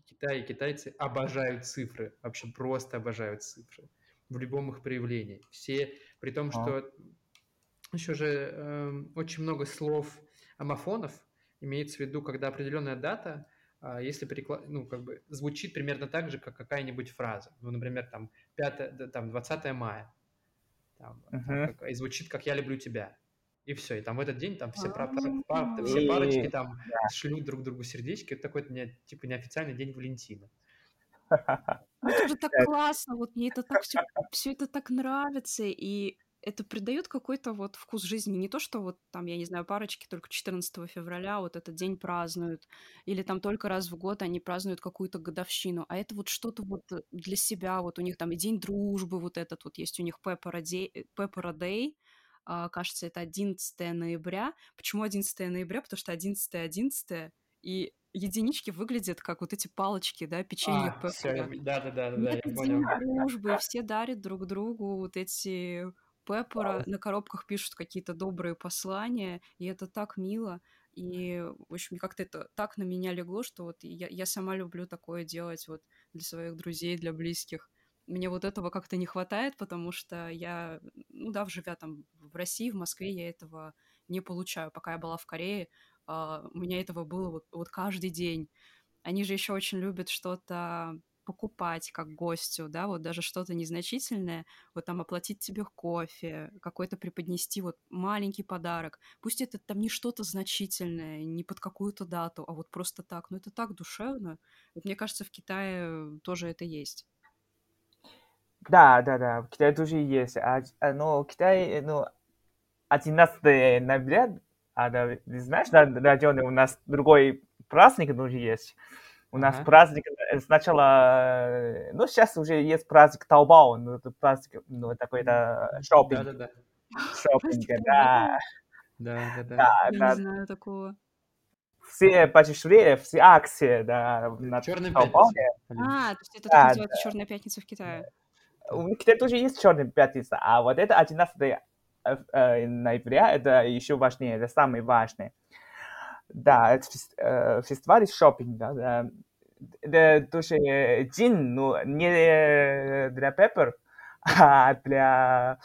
Speaker 1: Китай и китайцы обожают цифры, вообще просто обожают цифры в любом их проявлении. Все, при том, что а. еще же э, очень много слов амофонов, имеется в виду, когда определенная дата, э, если переклад... ну, как бы звучит примерно так же, как какая-нибудь фраза. Ну, например, там, 5, там 20 мая. Там, uh-huh. как, и звучит как «я люблю тебя». И все, и там в этот день там все, пар, пар, все парочки там шлют друг другу сердечки. Это такой не, типа неофициальный день Валентина. (laughs)
Speaker 2: Ну, это же так классно, вот мне это так все, все это так нравится, и это придает какой-то вот вкус жизни. Не то, что вот там, я не знаю, парочки только 14 февраля вот этот день празднуют, или там только раз в год они празднуют какую-то годовщину, а это вот что-то вот для себя, вот у них там и день дружбы вот этот вот есть, у них Pepper Day, а, кажется, это 11 ноября. Почему 11 ноября? Потому что 11 11 и единички выглядят как вот эти палочки, да, печенье а,
Speaker 1: Пеппера. Да, да, да,
Speaker 2: да, я понял. дружбы, все дарят друг другу вот эти Пеппера, на коробках пишут какие-то добрые послания, и это так мило. И, в общем, как-то это так на меня легло, что вот я, я сама люблю такое делать вот для своих друзей, для близких. Мне вот этого как-то не хватает, потому что я, ну да, живя там в России, в Москве, я этого не получаю. Пока я была в Корее, Uh, у меня этого было вот, вот каждый день. Они же еще очень любят что-то покупать как гостю, да, вот даже что-то незначительное, вот там оплатить тебе кофе, какой-то преподнести вот маленький подарок. Пусть это там не что-то значительное, не под какую-то дату, а вот просто так. Но это так душевно. Вот мне кажется, в Китае тоже это есть.
Speaker 3: Да, да, да, в Китае тоже есть. А, а но Китай, ну, 11 ноября а, да, знаешь, да, Родионы, у нас другой праздник тоже есть. У нас uh-huh. праздник э, сначала, э, ну, сейчас уже есть праздник Таобао, ну, это праздник, ну, такой-то шопинг.
Speaker 1: Да-да-да.
Speaker 3: Шопинг, да.
Speaker 1: Да, (laughs) да, да.
Speaker 2: да Я да. не знаю такого.
Speaker 3: Все почти все акции, да,
Speaker 1: на Черная пятница.
Speaker 2: А, то есть это да, называется да. Черная пятница в Китае.
Speaker 3: У Китая тоже есть Черная пятница, а вот это 11 Э, ноября, это еще важнее, это самое важное. Да, это э, фестиваль шопинг, да, да. Тоже день, ну, не для Pepper, (laughs) а для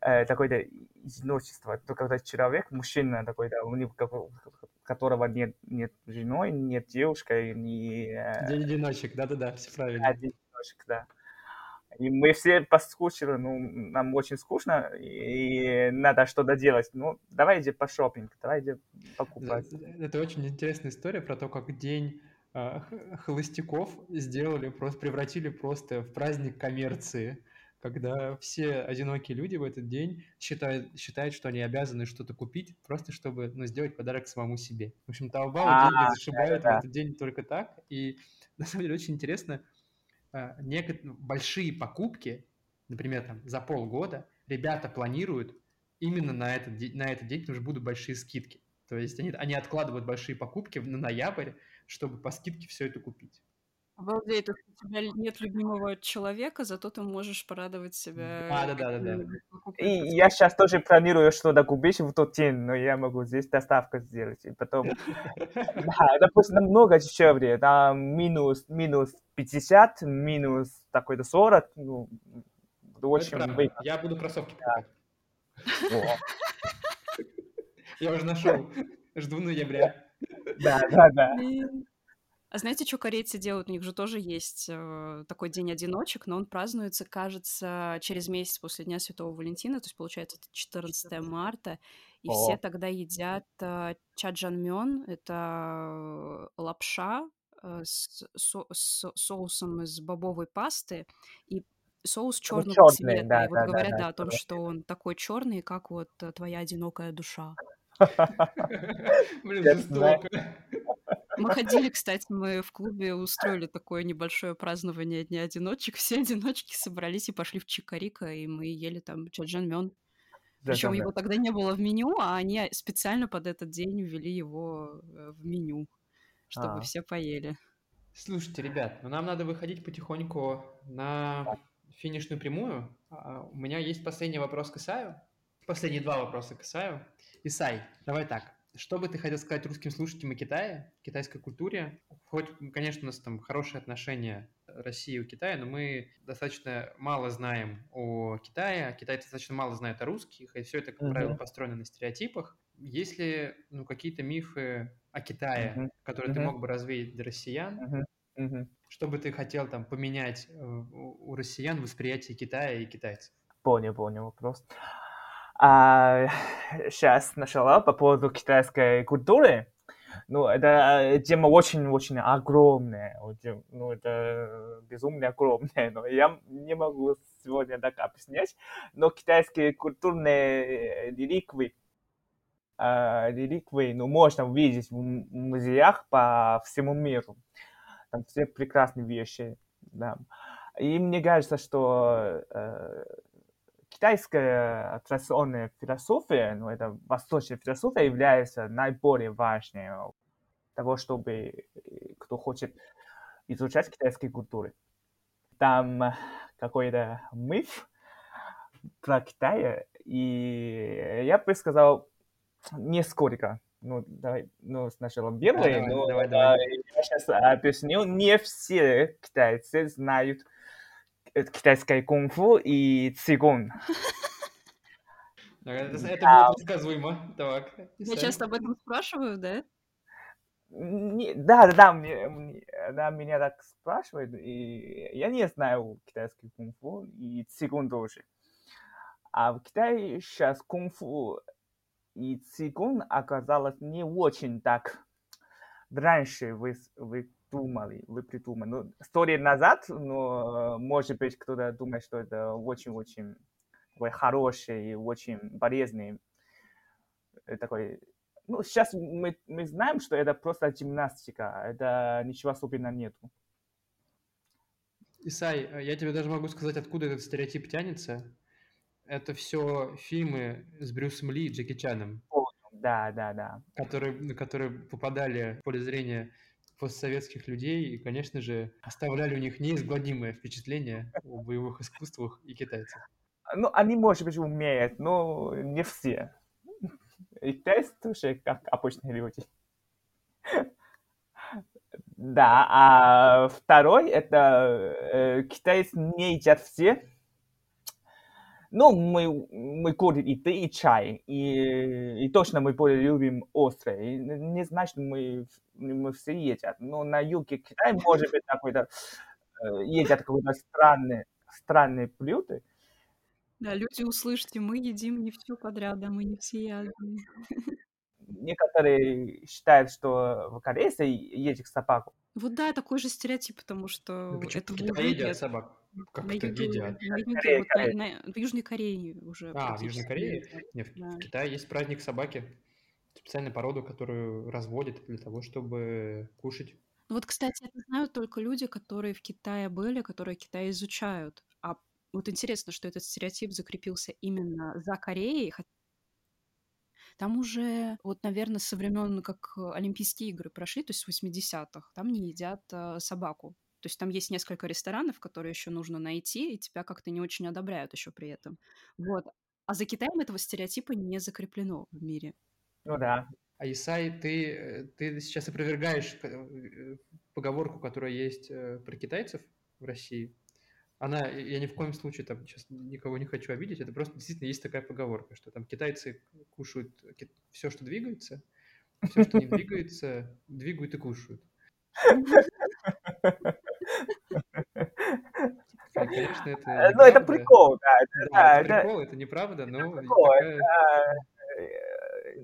Speaker 3: э, такой-то одиночества. То когда человек, мужчина такой-то, у него которого нет, нет женой, нет девушкой, не...
Speaker 1: День одиночек, да-да-да, все правильно.
Speaker 3: Одиночек, да. И мы все поскучили, ну, нам очень скучно, и надо что-то делать. Ну, давай иди по шопинг, давай иди покупать.
Speaker 1: Это очень интересная история про то, как день э, холостяков сделали, просто превратили просто в праздник коммерции, когда все одинокие люди в этот день считают, считают что они обязаны что-то купить, просто чтобы ну, сделать подарок самому себе. В общем, Таобао а, деньги зашибают в этот день только так, и на самом деле очень интересно, некоторые большие покупки, например, там, за полгода, ребята планируют именно на этот, на этот день, потому что будут большие скидки. То есть они, они откладывают большие покупки на ноябрь, чтобы по скидке все это купить.
Speaker 2: Обалдеть, то у тебя нет любимого человека, зато ты можешь порадовать себя.
Speaker 1: А, да, да, да, да.
Speaker 3: И я сейчас тоже планирую что-то купить в тот день, но я могу здесь доставку сделать. И потом, (laughs) да, допустим, намного дешевле, там минус, минус 50, минус такой-то 40, ну,
Speaker 1: очень выгодно. Я буду кроссовки покупать. (laughs) Я уже нашел. Жду ноября.
Speaker 3: Да, да, да.
Speaker 2: А знаете, что корейцы делают? У них же тоже есть э, такой день одиночек, но он празднуется, кажется, через месяц после Дня Святого Валентина, то есть, получается, это 14 марта. и О. все тогда едят э, чаджанмён, это лапша э, с, со, с соусом из бобовой пасты, и соус черного черный, цвета. Да, и вот да, говорят, да, да, о том, что он такой черный, как вот э, твоя одинокая душа. (laughs) Блин, жестоко. Мы ходили, кстати, мы в клубе устроили такое небольшое празднование Дня одиночек. Все одиночки собрались и пошли в Чикарика, и мы ели там чаджанмён. Причем его тогда не было в меню, а они специально под этот день ввели его э, в меню, чтобы а. все поели.
Speaker 1: Слушайте, ребят, ну нам надо выходить потихоньку на финишную прямую. А, у меня есть последний вопрос к Исаю. Последние два вопроса к Исаю. Исай, давай так. Что бы ты хотел сказать русским слушателям о Китае, китайской культуре? Хоть, конечно, у нас там хорошие отношения России и Китая, но мы достаточно мало знаем о Китае, а китайцы достаточно мало знают о русских, и все это, как uh-huh. правило, построено на стереотипах. Есть ли ну, какие-то мифы о Китае, uh-huh. которые uh-huh. ты мог бы развеять для россиян? Uh-huh. Uh-huh. Что бы ты хотел там поменять э, у россиян восприятие Китая и китайцев?
Speaker 3: Понял, понял вопрос. А, сейчас сначала по поводу китайской культуры. Ну, это тема очень-очень огромная. Очень, ну, это безумно огромная. Но я не могу сегодня так объяснять. Но китайские культурные реликвии, э, реликвии ну, можно увидеть в музеях по всему миру. Там все прекрасные вещи. Да. И мне кажется, что э, китайская традиционная философия, ну, это восточная философия, является наиболее важной того, чтобы э, кто хочет изучать китайские культуры. Там какой-то миф про Китай, и я бы сказал несколько. Ну, давай, ну, сначала первый, давай, но давай, давай. я сейчас объясню. Не все китайцы знают китайское кунг-фу и цигун.
Speaker 1: Это, будет предсказуемо. Так.
Speaker 2: Я часто об этом спрашиваю, да?
Speaker 3: Не, да, да, да, мне, да, меня так спрашивают, и я не знаю китайский кунг-фу и цигун тоже. А в Китае сейчас кунг-фу и цигун оказалось не очень так раньше вы, вы думали, вы придумали. Ну, сто лет назад, но, может быть, кто-то думает, что это очень-очень такой хороший и очень полезный э, такой... Ну, сейчас мы, мы знаем, что это просто гимнастика, это ничего особенного нету.
Speaker 1: Исай, э, я тебе даже могу сказать, откуда этот стереотип тянется. Это все фильмы с Брюсом Ли и Джеки Чаном.
Speaker 3: Да, да, да.
Speaker 1: Которые, которые попадали в поле зрения постсоветских людей и, конечно же, оставляли у них неизгладимое впечатление о боевых искусствах и китайцах.
Speaker 3: Ну, они, может быть, умеют, но не все. И китайцы тоже как обычные люди. Да, а второй это э, китайцы не едят все, ну, мы, мы курим и ты, и чай, и, и точно мы более любим острое. И не значит, мы, мы все едят. Но на юге Китая, может быть, какой-то э, едят какой-то странный, странные блюда.
Speaker 2: Да, люди, услышьте, мы едим не все подряд, да, мы не все ядные.
Speaker 3: Некоторые считают, что в Корее едят собаку.
Speaker 2: Вот да, такой же стереотип, потому что
Speaker 1: ну, это в Китае едят собак. Как
Speaker 2: на
Speaker 1: это
Speaker 2: юге,
Speaker 1: едят?
Speaker 2: на юге, Корея, вот Корея. На, на, в Южной Корее уже.
Speaker 1: А, в Южной Корее? Нет, в, да. в Китае есть праздник собаки. Специальную породу, которую разводят для того, чтобы кушать.
Speaker 2: Ну вот, кстати, это знают только люди, которые в Китае были, которые Китай изучают. А вот интересно, что этот стереотип закрепился именно за Кореей, там уже, вот, наверное, со времен, как Олимпийские игры прошли, то есть с 80-х, там не едят э, собаку. То есть там есть несколько ресторанов, которые еще нужно найти, и тебя как-то не очень одобряют еще при этом. Вот. А за Китаем этого стереотипа не закреплено в мире.
Speaker 3: Ну да.
Speaker 1: А Исай, ты, ты сейчас опровергаешь э, поговорку, которая есть э, про китайцев в России. Она, я ни в коем случае там сейчас никого не хочу обидеть, это просто действительно есть такая поговорка, что там китайцы кушают все, что двигается, все, что не двигается, двигают и кушают. (laughs) (laughs) Конечно, это
Speaker 3: э, Ну, это прикол, да.
Speaker 1: Это, да, это, прикол, это неправда, но...
Speaker 3: Это прикол, такая... это,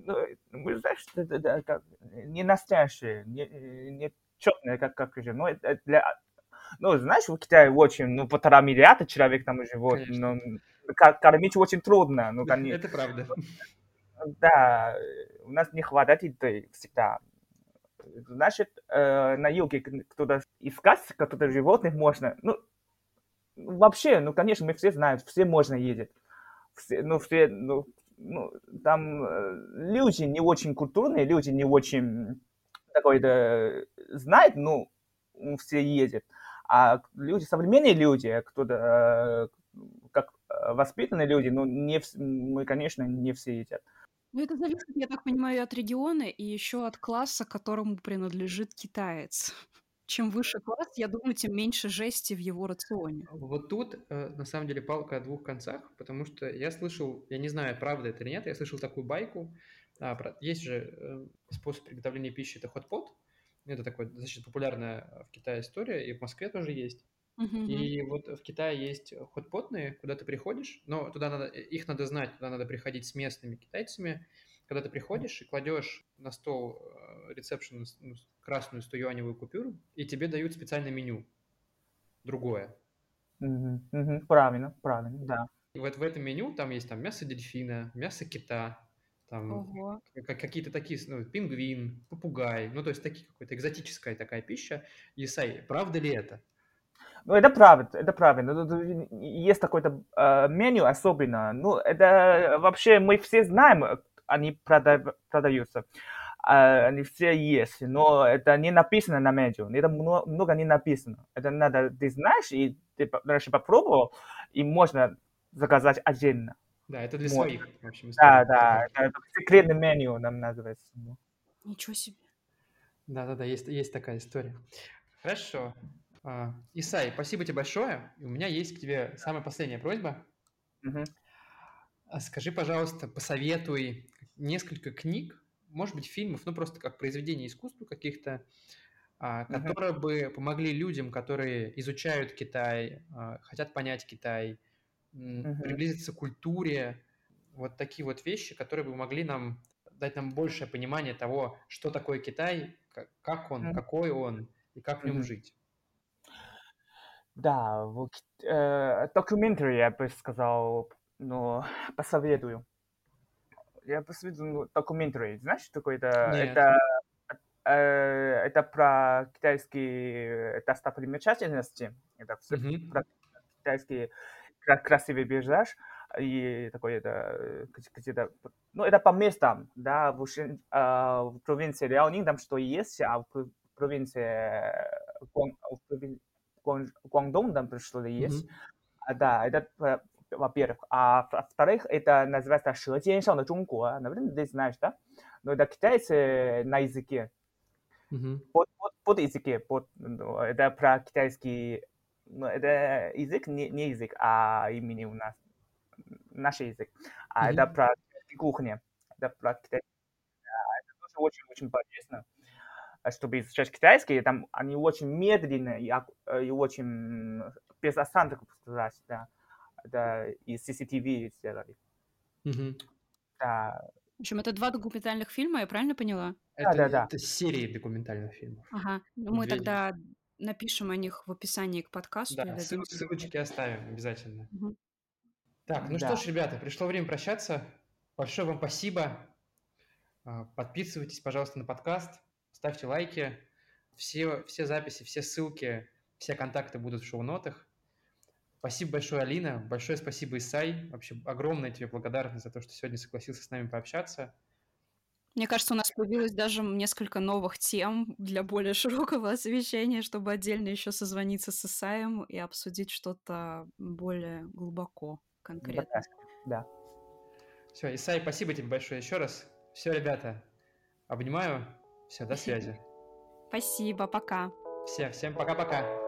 Speaker 3: ну, мы, знаешь, это, это, как, не настоящие, не, не четные, как, как же, ну, это для, ну, знаешь, в Китае очень, ну, полтора миллиарда человек там живет,
Speaker 1: Конечно.
Speaker 3: ну, кормить очень трудно, ну, (laughs) конечно.
Speaker 1: Это правда.
Speaker 3: Да, у нас не хватает еды всегда. Значит, э, на юге кто-то искать кто-то животных можно. Ну, вообще, ну, конечно, мы все знаем, все можно ездить. Все, ну, все, ну, ну, там э, люди не очень культурные, люди не очень такой-то знают, ну, все ездят. А люди, современные люди, кто-то, э, как э, воспитанные люди, ну, не, мы, конечно, не все едят.
Speaker 2: Ну, это зависит, я так понимаю, от региона и еще от класса, которому принадлежит китаец. Чем выше класс, я думаю, тем меньше жести в его рационе.
Speaker 1: Вот тут, э, на самом деле, палка о двух концах, потому что я слышал, я не знаю, правда это или нет, я слышал такую байку. А, есть же э, способ приготовления пищи, это хот-пот. Это такая достаточно популярная в Китае история, и в Москве тоже есть.
Speaker 2: Мгм.
Speaker 1: И вот в Китае есть хот-потные, куда ты приходишь, но туда надо, э, их надо знать, туда надо приходить с местными китайцами. Когда ты приходишь и кладешь на стол ресепшн ну, красную 100-юаневую купюру, и тебе дают специальное меню, другое.
Speaker 3: Мгм, мгм, правильно, правильно, да.
Speaker 1: И вот в этом меню там есть там мясо дельфина, мясо кита, там
Speaker 2: Ого.
Speaker 1: какие-то такие, ну, пингвин, попугай, ну, то есть такие какая-то экзотическая такая пища. Исай, правда ли это?
Speaker 3: Ну, это правда, это правильно. Есть такое-то э, меню особенно. Ну, это вообще мы все знаем, они прода- продаются. А, Они все есть, но это не написано на меню. Это мно- много не написано. Это надо, ты знаешь, и ты раньше попробовал, и можно заказать отдельно.
Speaker 1: Да, это для
Speaker 3: Можно.
Speaker 1: своих, в общем,
Speaker 3: Да, да, это секретное меню нам называется. Ну.
Speaker 2: Ничего себе.
Speaker 1: Да-да-да, есть, есть такая история. Хорошо. А, Исай, спасибо тебе большое. У меня есть к тебе самая последняя просьба. А Скажи, пожалуйста, посоветуй несколько книг, может быть, фильмов, ну просто как произведения искусства каких-то, а, которые бы помогли людям, которые изучают Китай, а, хотят понять Китай,
Speaker 3: Мгм.
Speaker 1: приблизиться к культуре, вот такие вот вещи, которые бы могли нам дать нам большее понимание того, что такое Китай, ка- как он,
Speaker 3: Мгм.
Speaker 1: какой он и как в нем жить.
Speaker 3: Да, э, documentary, я бы сказал, ну, (laughs) посоветую. Я посоветую, ну, documentary. Знаешь, такое это? Э, это про китайские достопримечательности. Это всё
Speaker 1: Мгм.
Speaker 3: про китайский кра- красивый пейзаж. И такой это, э, где- где-то, ну, это по местам, да, в, Ушин- а, в провинции Ляонин там что есть, а в пров- провинции э, Гуан- в провин- Гуан- Гуандун там что-то есть. А, да, это э, во-первых. А во-вторых, это называется «Шедзен шан 中国». Наверное, ты знаешь, да? Но это китайцы на языке. Под, под, под языке. Под, это про китайский... Это язык, не, не язык, а имени у нас. Наш язык. А это про кухня, Это про китайский. Это тоже очень-очень полезно чтобы изучать китайский, там они очень медленно и, и очень без осадок сказать, да. Это из CCTV сделали.
Speaker 1: Мгм.
Speaker 3: Да,
Speaker 2: В общем, это два документальных фильма, я правильно поняла?
Speaker 1: Это,
Speaker 3: да-да.
Speaker 1: это серии документальных фильмов.
Speaker 2: Ага. Ну, мы
Speaker 1: Две-
Speaker 2: тогда напишем о них в описании к подкасту. и
Speaker 1: Да,
Speaker 2: дадим
Speaker 1: ссыл- ссылочки оставим обязательно.
Speaker 2: Мгм.
Speaker 1: Так, ну
Speaker 3: Да.
Speaker 1: что ж, ребята, пришло время прощаться. Большое вам спасибо. А, Подписывайтесь, пожалуйста, на подкаст, ставьте лайки. Все, все записи, все ссылки, все контакты будут в шоу-нотах. Спасибо большое, Алина. Большое спасибо, Исай. Вообще огромная тебе благодарность за то, что сегодня согласился с нами пообщаться.
Speaker 2: Мне кажется, у нас появилось даже несколько новых тем для более широкого (laughs) освещения, чтобы отдельно еще созвониться с Исаем и обсудить что-то более глубоко, конкретно.
Speaker 3: да.
Speaker 1: Все, Исай, спасибо тебе большое еще раз. Все, ребята, обнимаю. Все, до (laughs) связи.
Speaker 2: Спасибо, пока.
Speaker 1: Все, всем пока-пока.